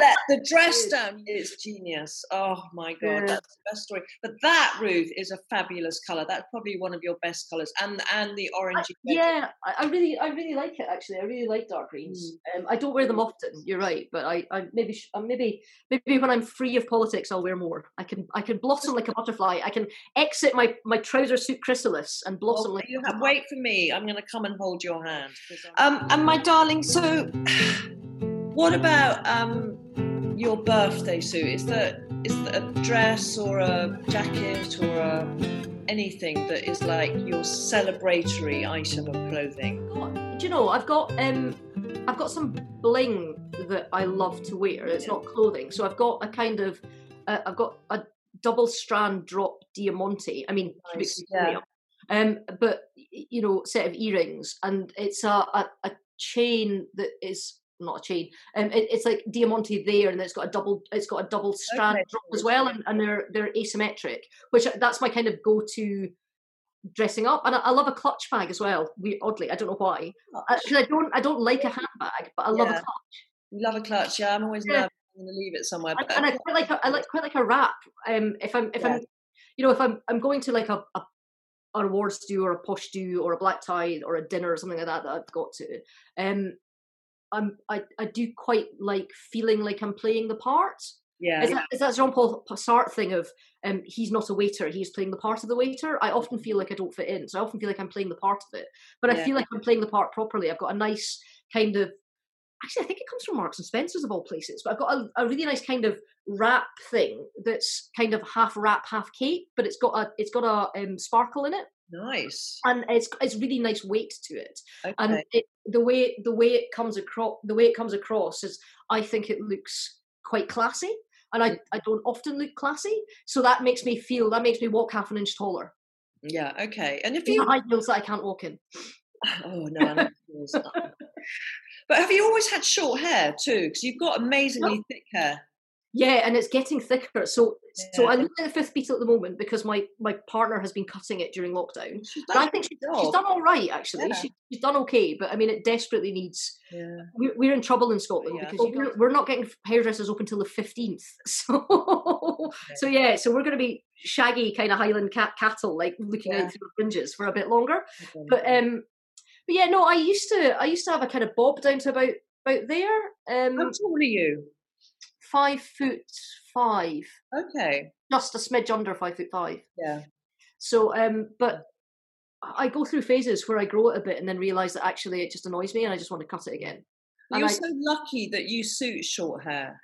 let the dress down. It's genius. Oh my god, Yeah. that's the best story. But that Ruth is a fabulous color. That's probably one of your best colors, and and the I- orangey. yeah, I, I really, I really like it. Actually, I really like dark greens. Um, I don't wear them often. You're right, but I, I maybe, sh- uh, maybe, maybe when I'm free of politics, I'll wear more. I can, I can blossom like a butterfly. I can exit my my trouser suit chrysalis and blossom Well, like. have, wait for me. I'm going to come and hold your hand. Um, and my darling, so what about um, your birthday suit? Is that is a dress or a jacket or a, anything that is like your celebratory item of clothing? do you know I've got um I've got some bling that I love to wear. It's not clothing, so I've got a kind of uh, I've got a double strand drop diamante. I mean, Nice, zirconia. Um, but you know, set of earrings, and it's a a, a chain that is not a chain. Um, it, it's like diamante there, and it's got a double. It's got a double strand Okay, drop as well, and, and they're they're asymmetric. Which uh, that's my kind of go to dressing up, and I, I love a clutch bag as well. We, oddly, I don't know why. Because I don't, I don't like a handbag, but I love a clutch, You love a clutch, yeah. I'm always Yeah. nervous. I'm going to leave it somewhere. and, But and I quite like, a, I like quite like a wrap. Um, if I'm, if Yeah. I'm, you know, if I'm, I'm going to like a, a awards do or a posh do or a black tie or a dinner or something like that that I've got to. Um, I'm, I, I do quite like feeling like I'm playing the part. yeah, Is that, is that Jean Paul Sartre thing of um, he's not a waiter, he's playing the part of the waiter? I often feel like I don't fit in, so I often feel like I'm playing the part of it. But I Yeah. feel like I'm playing the part properly. I've got a nice kind of actually, I think it comes from Marks and Spencers of all places. But I've got a, a really nice kind of wrap thing that's kind of half wrap, half cape, but it's got a it's got a um, sparkle in it. Nice. And it's it's really nice weight to it, Okay. and it, the way the way it comes across the way it comes across is I think it looks quite classy, and I mm. I don't often look classy, so that makes me feel that makes me walk half an inch taller. yeah. Okay. And if you, high heels that I can't walk in. oh no, I know yours. but have you always had short hair too? Because you've got amazingly thick hair. Yeah, and it's getting thicker. So so I Yeah. look at the fifth Beatle at the moment because my my partner has been cutting it during lockdown. She's But I think a she, good she's done all right actually. Yeah. She, she's done okay, but I mean it desperately needs. Yeah. We're, we're in trouble in Scotland Yeah. because you we're, we're not getting hairdressers open till the fifteenth. So so yeah, so we're going to be shaggy kind of Highland cat cattle, like looking Yeah. out through the fringes for a bit longer. Okay. But um, but yeah, no, I used to I used to have a kind of bob down to about about there. Um, How tall are you? Five foot five, Okay. just a smidge under five foot five. Yeah. So, um, but I go through phases where I grow it a bit and then realize that actually it just annoys me and I just want to cut it again. And You're I- so lucky that you suit short hair.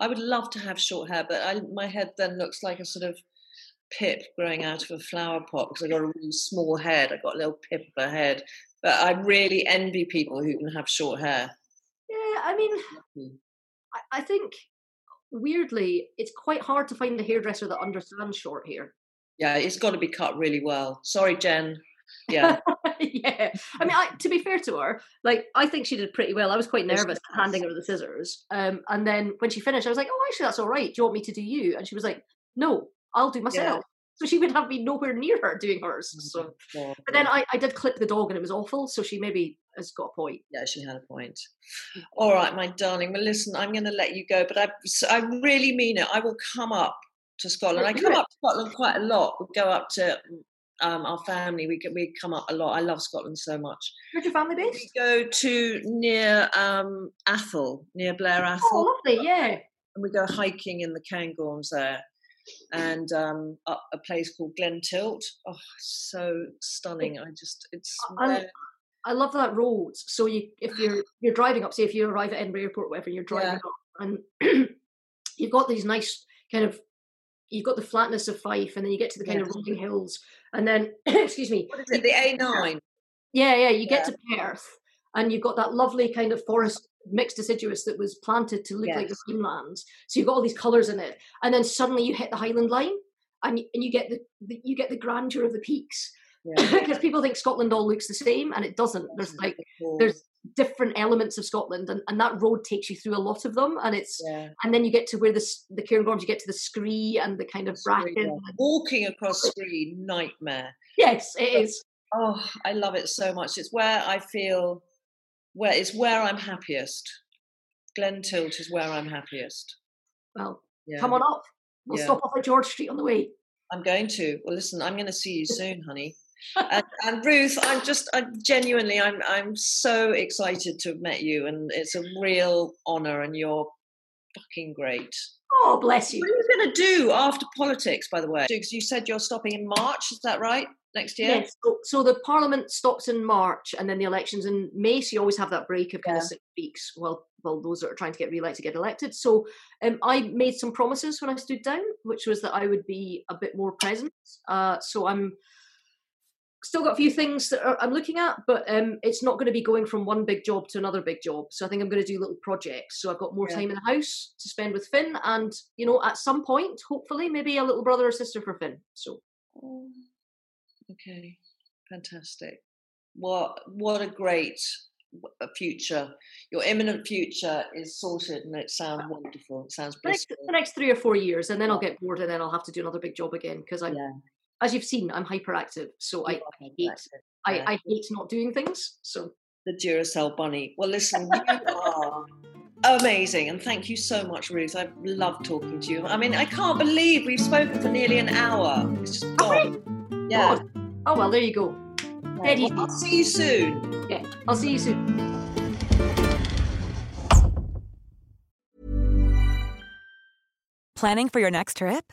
I would love to have short hair, but I, my head then looks like a sort of pip growing out of a flower pot because I got a really small head. I got a little pip of a head. But I really envy people who can have short hair. Yeah, I mean. I, I think weirdly it's quite hard to find a hairdresser that understands short hair. Yeah, it's got to be cut really well. Sorry, Jen. Yeah, yeah, I mean, I, to be fair to her, like I think she did pretty well. I was quite nervous handing her the scissors, um, and then when she finished, I was like, "Oh, actually, that's all right. Do you want me to do you?" And she was like, "No, I'll do myself." So she would have me nowhere near her doing hers. So, God, but then I, I did clip the dog, and it was awful. So she maybe has got a point. yeah, she had a point. All right, my darling. Well, listen, I'm going to let you go, but I, I really mean it. I will come up to Scotland. I come up to Scotland quite a lot. We go up to um, our family. We we come up a lot. I love Scotland so much. Where's your family We based? go to near um, Atholl, near Blair Atholl, Oh, lovely. Yeah. and we go hiking in the Cairngorms there, and um, up a place called Glen Tilt. Oh, so stunning! I just it's I- I love that road. So you, if you're you're driving up, say if you arrive at Edinburgh Airport, or whatever, you're driving Yeah. up, and you've got these nice kind of, you've got the flatness of Fife, and then you get to the kind of rolling hills, and then excuse me, what is it? The A9. yeah, yeah, you get to Perth, and you've got that lovely kind of forest mixed deciduous that was planted to look like the Yes. Greenlands. So you've got all these colours in it, and then suddenly you hit the Highland line, and you, and you get the, the you get the grandeur of the peaks Yeah. because people think Scotland all looks the same, and it doesn't. There's like there's different elements of Scotland, and, and that road takes you through a lot of them, and it's yeah. and then you get to where the the Cairngorms, you get to the Scree and the kind of bracken. yeah. Walking across screen, nightmare. Yes, it is. Oh, I love it so much. It's where I feel where it's where I'm happiest. Glen Tilt is where I'm happiest. Well, Yeah. come on up. We'll Yeah. stop off at George Street on the way. I'm going to. Well, listen, I'm going to see you soon, honey. And, and Ruth, I'm just, I genuinely, I'm, I'm so excited to have met you, and it's a real honour, and you're fucking great. Oh, bless you. What are you going to do after politics, by the way? Because you said you're stopping in March. Is that right? Next year? Yes. So, so the Parliament stops in March, and then the elections in May. So you always have that break of kind of six weeks. Well, well, those that are trying to get re-elected get elected. So um, I made some promises when I stood down, which was that I would be a bit more present. Uh, so I'm still got a few things that are, I'm looking at, but um, it's not going to be going from one big job to another big job. So I think I'm going to do little projects. So I've got more Yeah. time in the house to spend with Finn, and you know, at some point, hopefully, maybe a little brother or sister for Finn. So Oh, okay, fantastic. What what a great future. Your imminent future is sorted, and it sounds wonderful. It sounds the next, blissful. the next three or four years, and then I'll get bored, and then I'll have to do another big job again because I'm, Yeah. As you've seen, I'm hyperactive. So I, You I hate. I, I hate not doing things. So the Duracell bunny. Well, listen, you are amazing, and thank you so much, Ruth. I've loved talking to you. I mean, I can't believe we've spoken for nearly an hour. It's just gone. Yeah. Oh, oh well, there you go. Right, well, I'll see you soon. Yeah, I'll see you soon. Planning for your next trip?